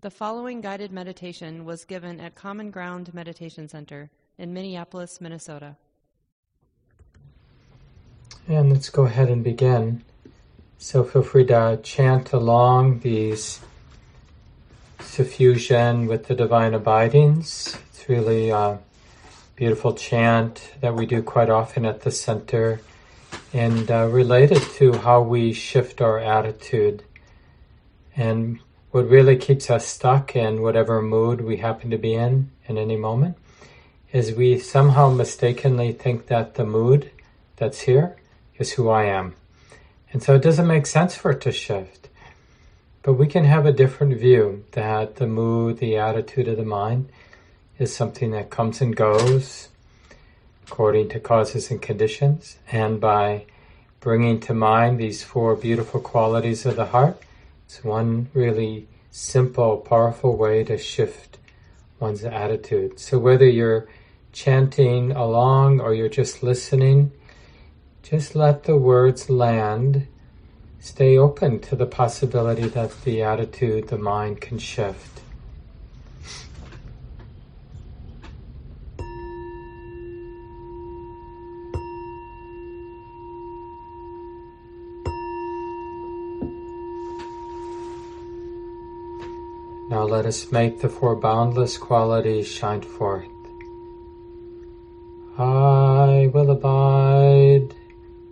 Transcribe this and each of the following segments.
The following guided meditation was given at Common Ground Meditation Center in Minneapolis, Minnesota. And let's go ahead and begin. So feel free to chant along these suffusion with the divine abidings. It's really a beautiful chant that we do quite often at the center and uh, related to how we shift our attitude and what really keeps us stuck in whatever mood we happen to be in in any moment is we somehow mistakenly think that the mood that's here is who I am. And so it doesn't make sense for it to shift. But we can have a different view that the mood, the attitude of the mind is something that comes and goes according to causes and conditions. And by bringing to mind these four beautiful qualities of the heart, it's one really simple, powerful way to shift one's attitude. So whether you're chanting along or you're just listening, just let the words land. Stay open to the possibility that the attitude, the mind can shift. Let us make the four boundless qualities shine forth. I will abide,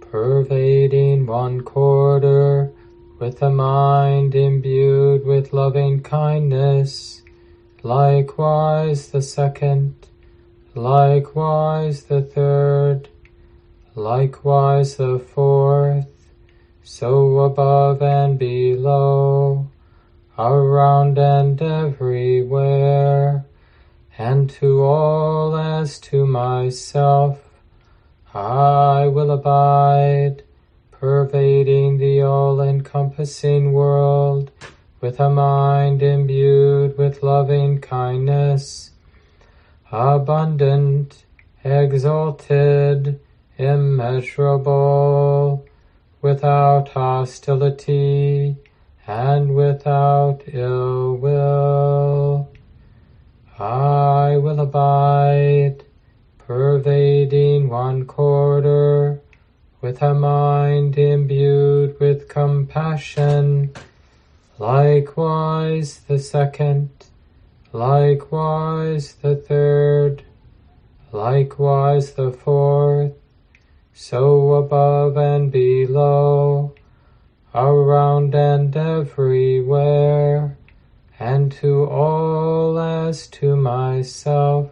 pervading one quarter, with a mind imbued with loving kindness, likewise the second, likewise the third, likewise the fourth, so above and below around and everywhere, and to all as to myself, I will abide, pervading the all-encompassing world with a mind imbued with loving kindness, abundant, exalted, immeasurable, without hostility, and without ill will. I will abide, pervading one quarter, with a mind imbued with compassion, likewise the second, likewise the third, likewise the fourth, so above and below, around and everywhere, and to all as to myself.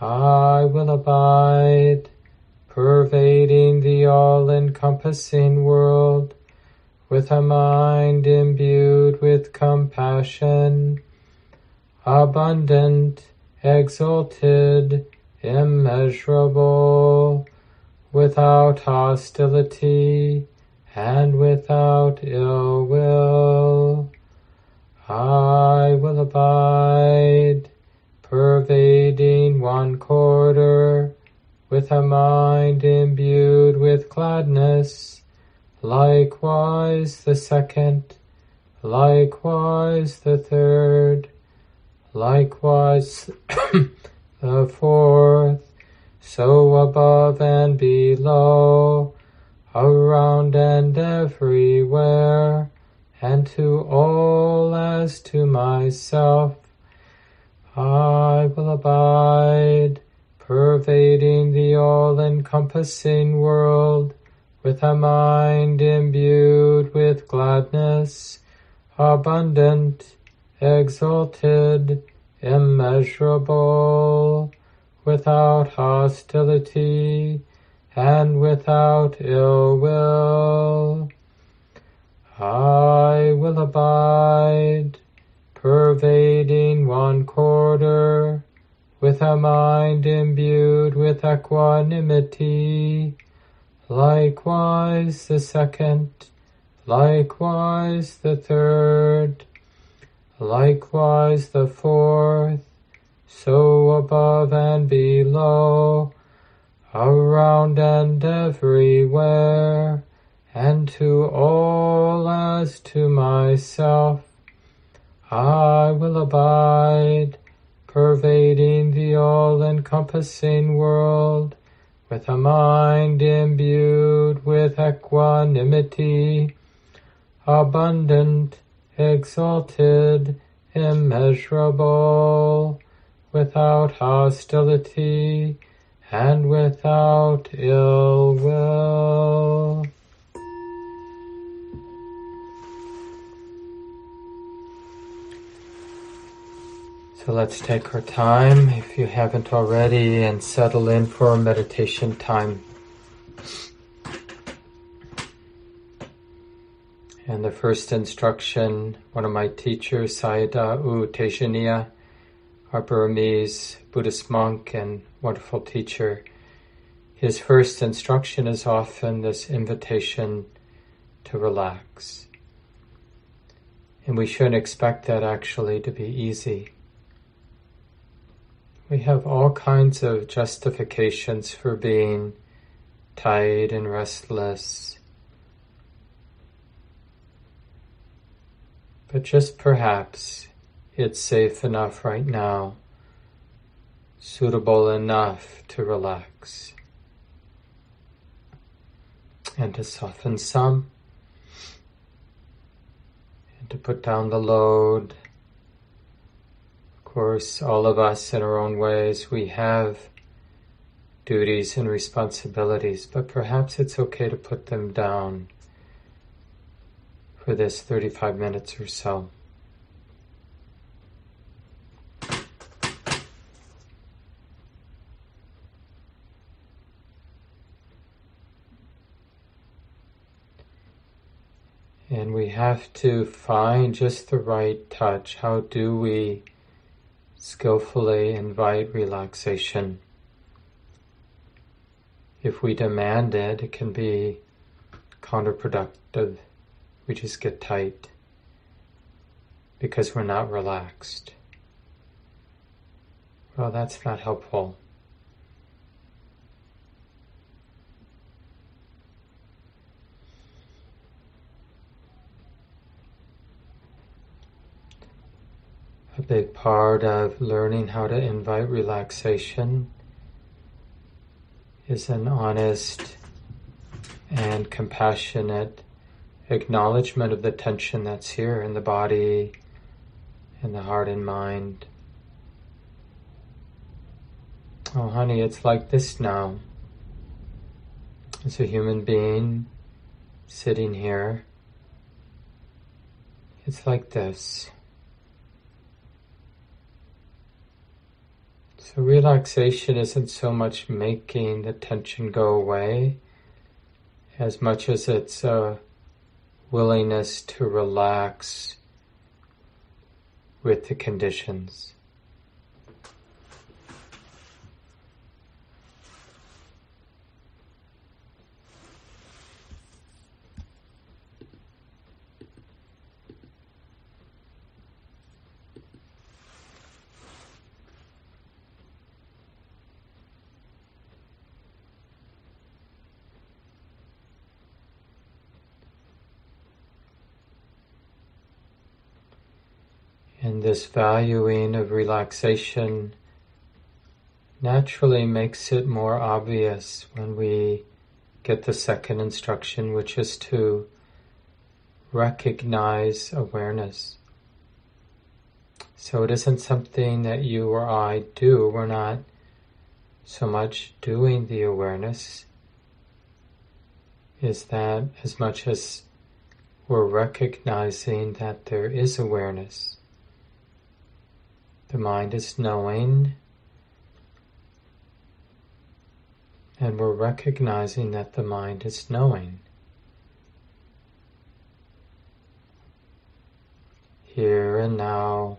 I will abide, pervading the all-encompassing world, with a mind imbued with compassion, abundant, exalted, immeasurable, without hostility, and without ill will. I will abide, pervading one quarter, with a mind imbued with gladness, likewise the second, likewise the third, likewise the fourth, so above and below, around and everywhere, and to all as to myself. I will abide, pervading the all-encompassing world, with a mind imbued with gladness, abundant, exalted, immeasurable, without hostility, and without ill will. I will abide, pervading one quarter, with a mind imbued with equanimity, likewise the second, likewise the third, likewise the fourth, so above and below, around and everywhere, and to all as to myself. I will abide, pervading the all-encompassing world, with a mind imbued with equanimity, abundant, exalted, immeasurable, without hostility, and without ill will. So let's take our time, if you haven't already, and settle in for meditation time. And the first instruction, one of my teachers, Sayadaw Tejaniya, our Burmese Buddhist monk and wonderful teacher, his first instruction is often this invitation to relax. And we shouldn't expect that actually to be easy. We have all kinds of justifications for being tired and restless. But just perhaps it's safe enough right now, suitable enough to relax and to soften some and to put down the load Of course, all of us in our own ways, we have duties and responsibilities, but perhaps it's okay to put them down for this 35 minutes or so. And we have to find just the right touch. How do we skillfully invite relaxation. If we demand it, it can be counterproductive. We just get tight because we're not relaxed. Well, that's not helpful. A big part of learning how to invite relaxation is an honest and compassionate acknowledgement of the tension that's here in the body, in the heart and mind. Oh, honey, it's like this now. As a human being sitting here, it's like this. So relaxation isn't so much making the tension go away as much as it's a willingness to relax with the conditions. And this valuing of relaxation naturally makes it more obvious when we get the second instruction, which is to recognize awareness. So it isn't something that you or I do. We're not so much doing the awareness, is that as much as we're recognizing that there is awareness. The mind is knowing, and we're recognizing that the mind is knowing. Here and now.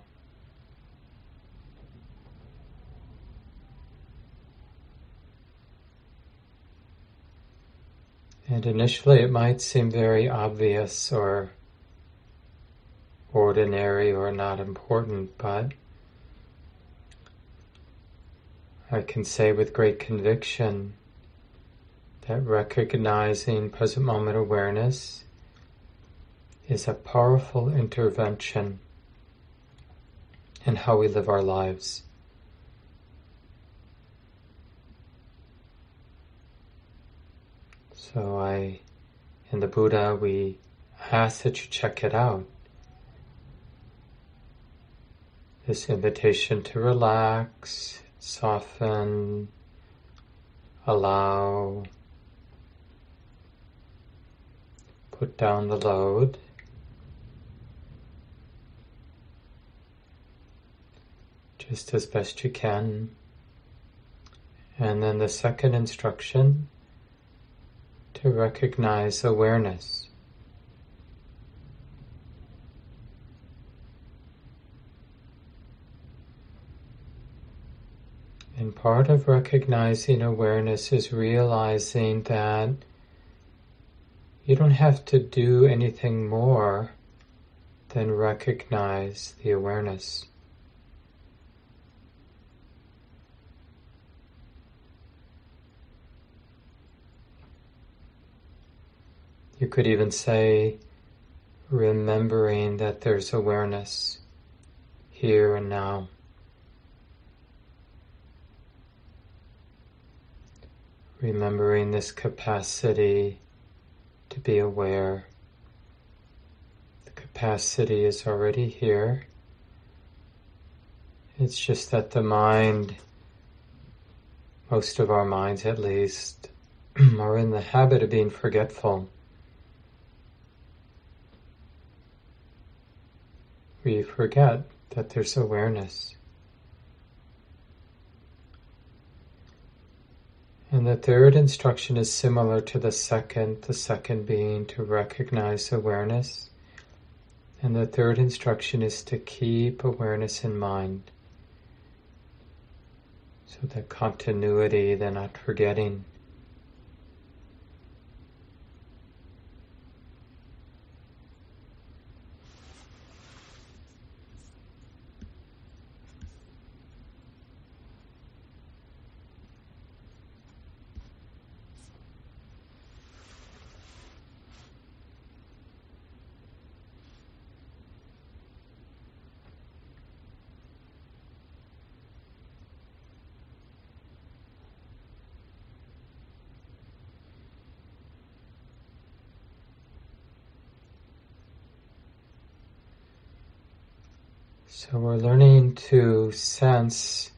And initially it might seem very obvious or ordinary or not important, but I can say with great conviction that recognizing present moment awareness is a powerful intervention in how we live our lives. So I, in the Buddha, we ask that you check it out. This invitation to relax, soften, allow, put down the load. Just as best you can. And then the second instruction to recognize awareness. And part of recognizing awareness is realizing that you don't have to do anything more than recognize the awareness. You could even say, remembering that there's awareness here and now. Remembering this capacity to be aware. The capacity is already here. It's just that the mind, most of our minds at least, are in the habit of being forgetful. we forget that there's awareness. And the third instruction is similar to the second, the second being to recognize awareness. And the third instruction is to keep awareness in mind. So that continuity, the not forgetting. So we're learning to sense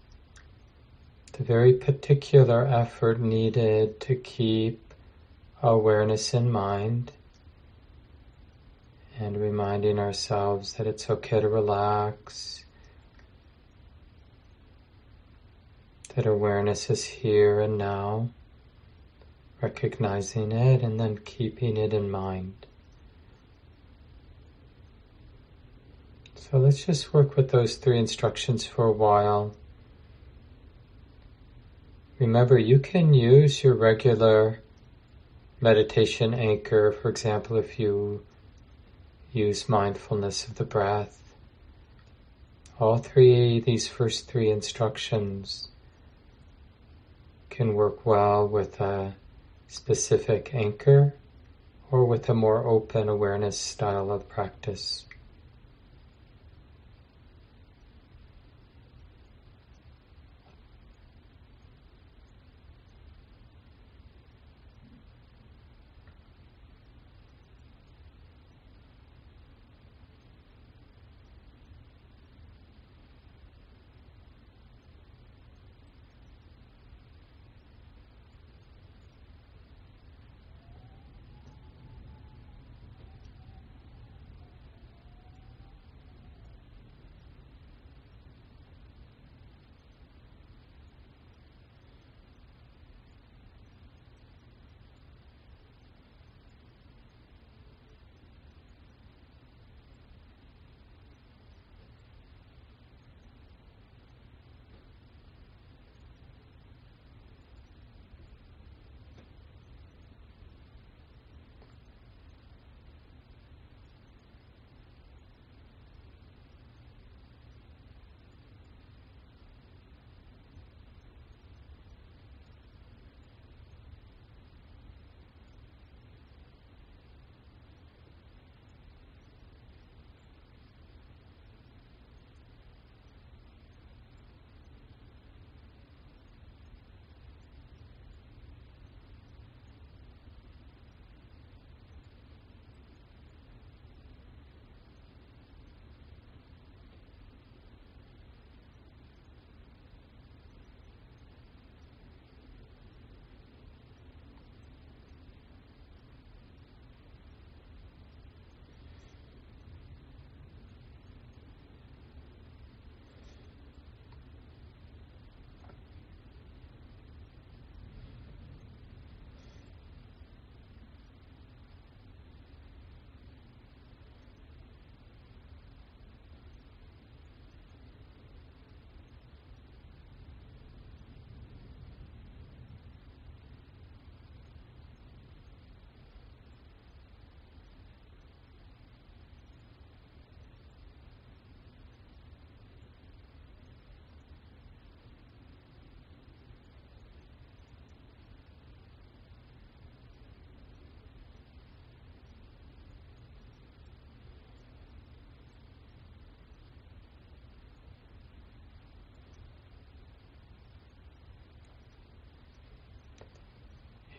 the very particular effort needed to keep awareness in mind and reminding ourselves that it's okay to relax, that awareness is here and now, recognizing it and then keeping it in mind. So let's just work with those three instructions for a while. Remember, you can use your regular meditation anchor, for example, if you use mindfulness of the breath. All three, these first three instructions can work well with a specific anchor or with a more open awareness style of practice.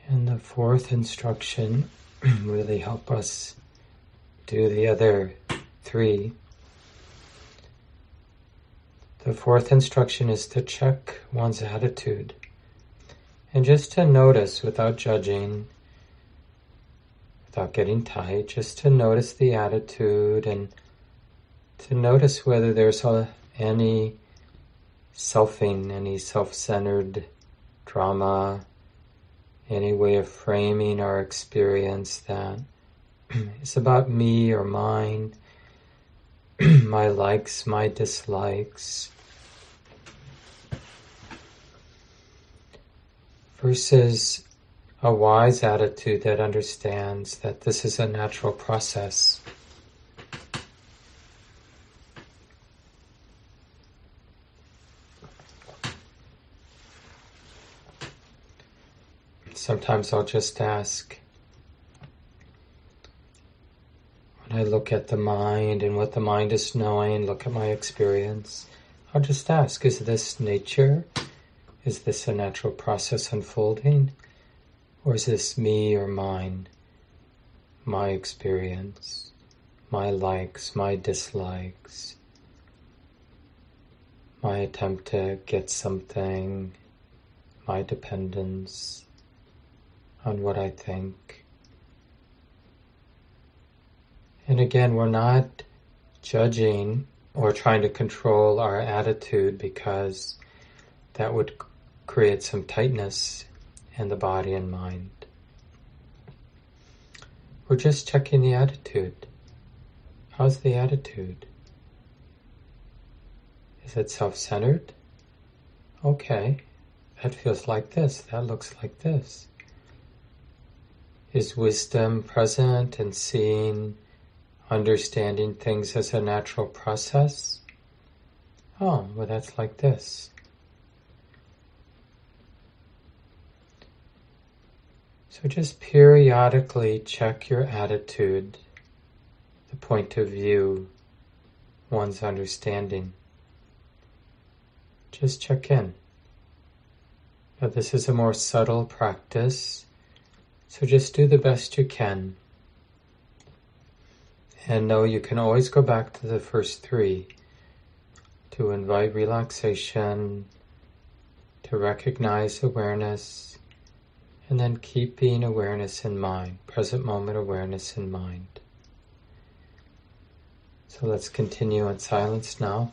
The fourth instruction really help us do the other three. The fourth instruction is to check one's attitude and just to notice without judging, without getting tight, just to notice the attitude and to notice whether there's any selfing, any self centered drama, any way of framing our experience that it's about me or mine, my likes, my dislikes. Versus a wise attitude that understands that this is a natural process. Sometimes I'll just ask, when I look at the mind and what the mind is knowing, look at my experience, I'll just ask, is this nature? Is this a natural process unfolding? Or is this me or mine? My experience, my likes, my dislikes, my attempt to get something, my dependence on what I think. And again, we're not judging or trying to control our attitude because that would create some tightness in the body and mind. We're just checking the attitude. How's the attitude? Is it self centered? Okay, that feels like this, that looks like this. Is wisdom present and seeing, understanding things as a natural process? Oh, well, that's like this. So just periodically check your attitude, the point of view, one's understanding. Just check in. Now, this is a more subtle practice. So just do the best you can. And know you can always go back to the first three to invite relaxation, to recognize awareness, and then keeping awareness in mind, present moment awareness in mind. So let's continue in silence now.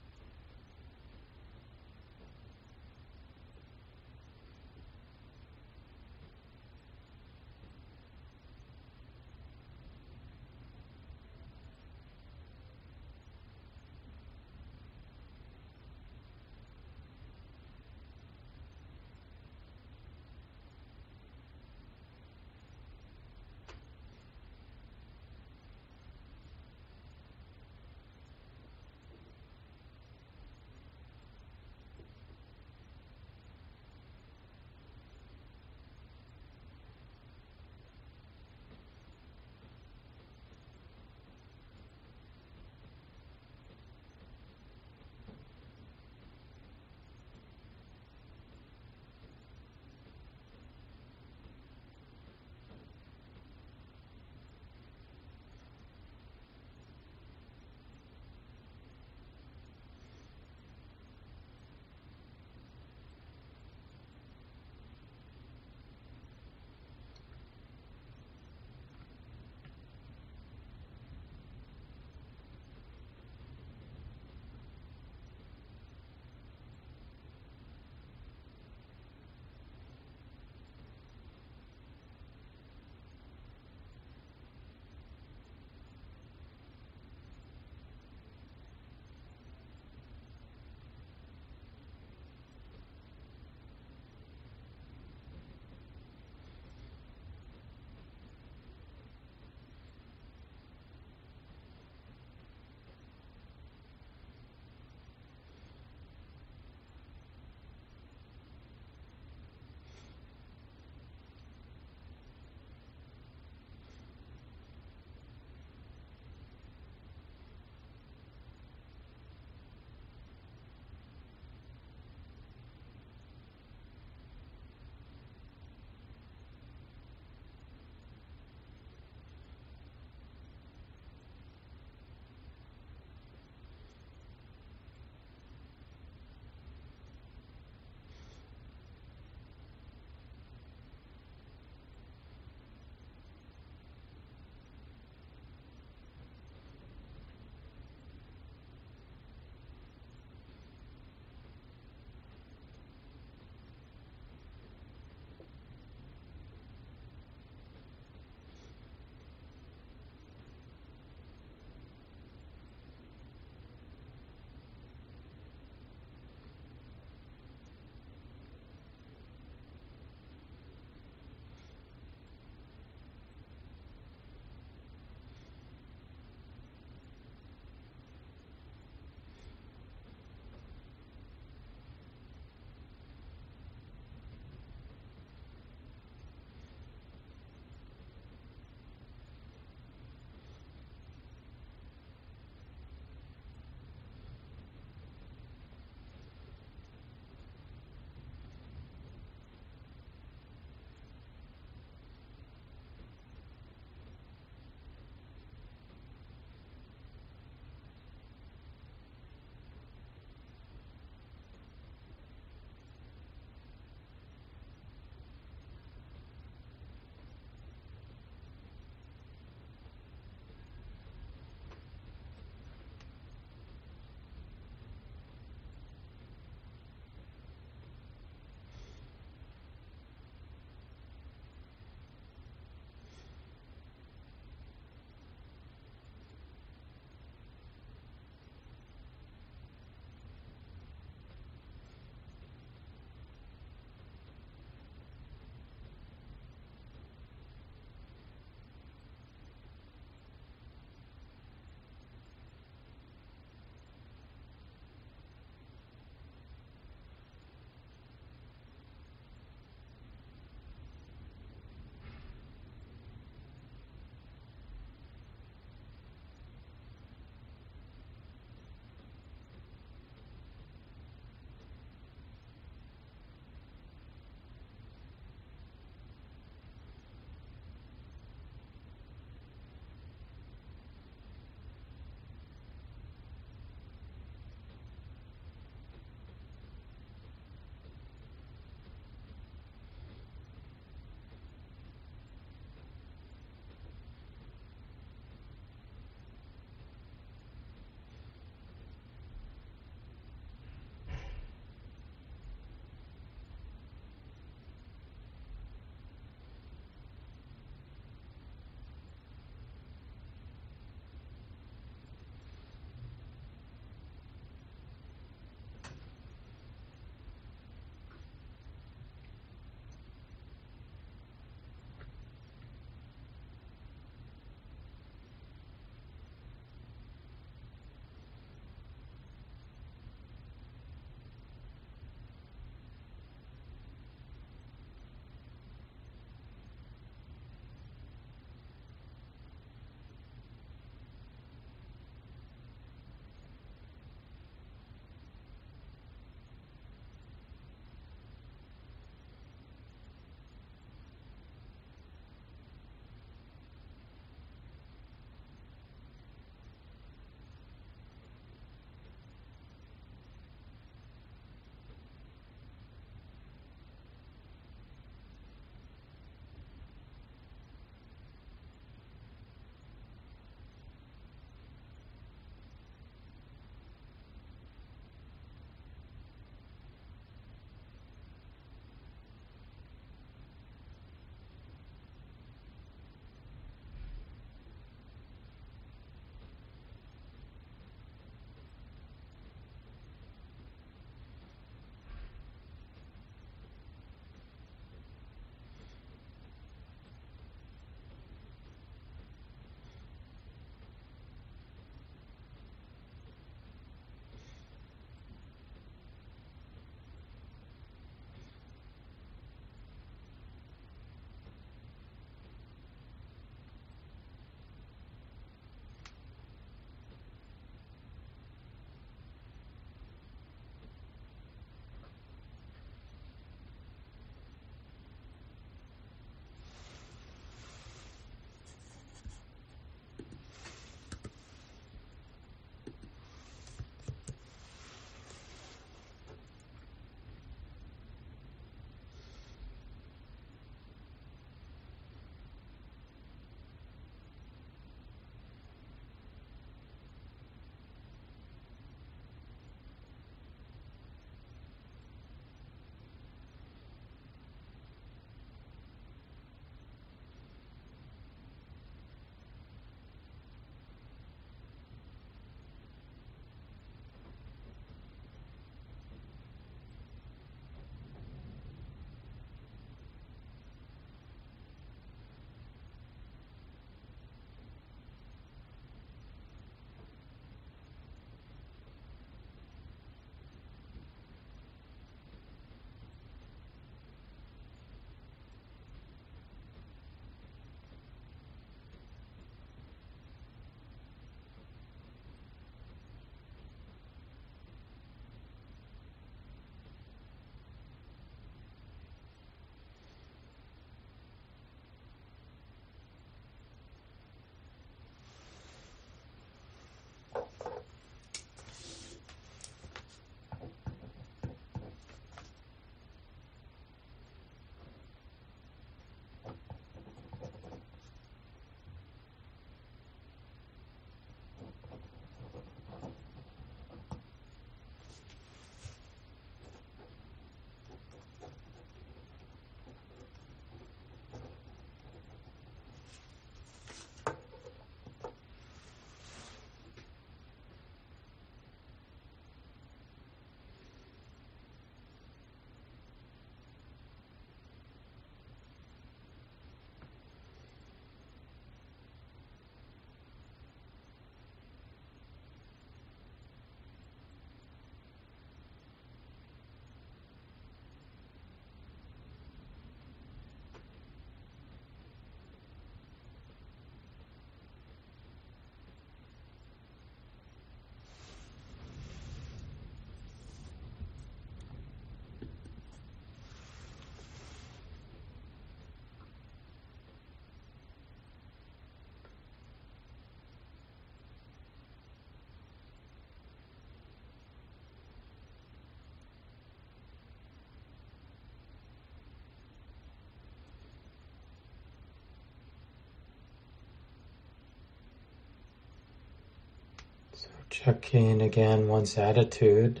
Checking again one's attitude.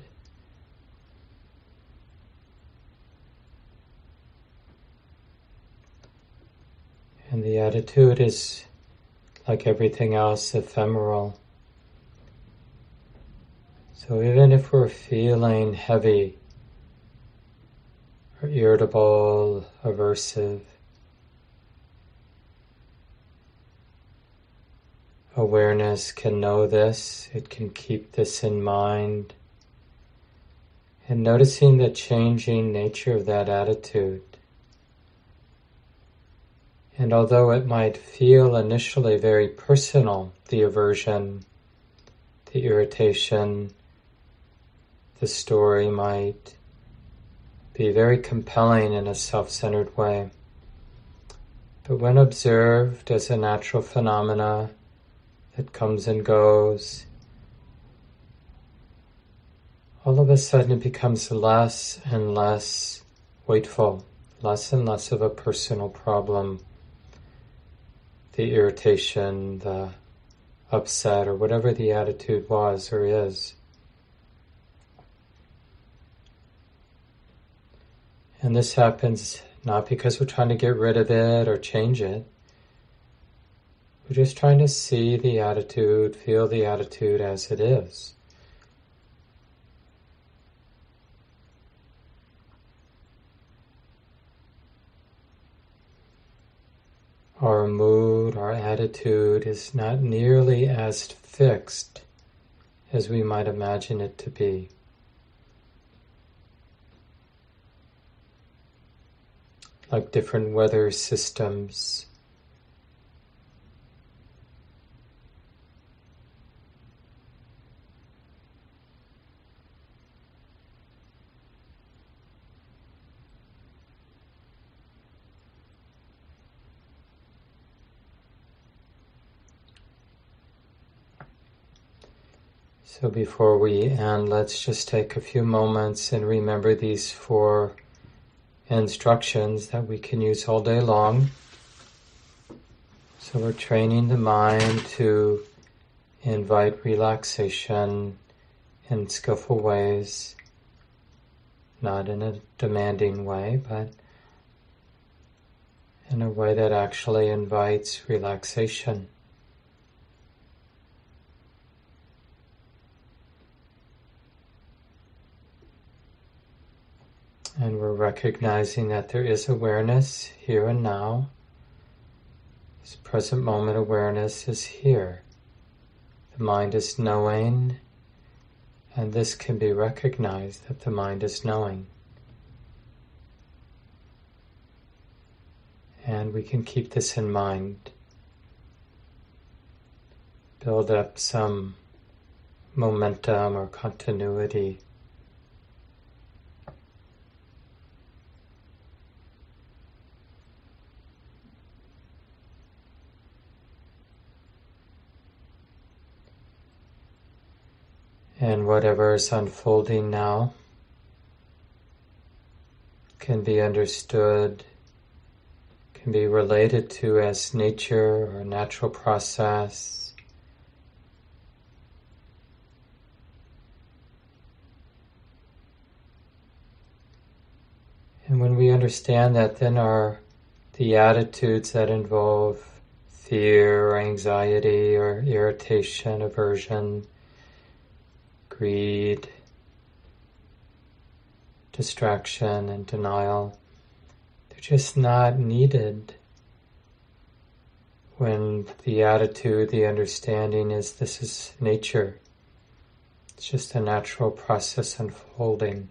And the attitude is, like everything else, ephemeral. So even if we're feeling heavy or irritable, aversive, awareness can know this, it can keep this in mind. And noticing the changing nature of that attitude. And although it might feel initially very personal, the aversion, the irritation, the story might be very compelling in a self-centered way. But when observed as a natural phenomena that comes and goes, all of a sudden it becomes less and less weightful, less and less of a personal problem the irritation, the upset, or whatever the attitude was or is. And this happens not because we're trying to get rid of it or change it. We're just trying to see the attitude, feel the attitude as it is. our mood, our attitude is not nearly as fixed as we might imagine it to be. Like different weather systems, So before we end, let's just take a few moments and remember these four instructions that we can use all day long. So we're training the mind to invite relaxation in skillful ways, not in a demanding way, but in a way that actually invites relaxation. And we're recognizing that there is awareness here and now. This present moment awareness is here. The mind is knowing, and this can be recognized that the mind is knowing. And we can keep this in mind. Build up some momentum or continuity And whatever is unfolding now can be understood, can be related to as nature or natural process. And when we understand that, then our the attitudes that involve fear or anxiety or irritation, aversion, greed, distraction, and denial. They're just not needed when the attitude, the understanding is this is nature. It's just a natural process unfolding.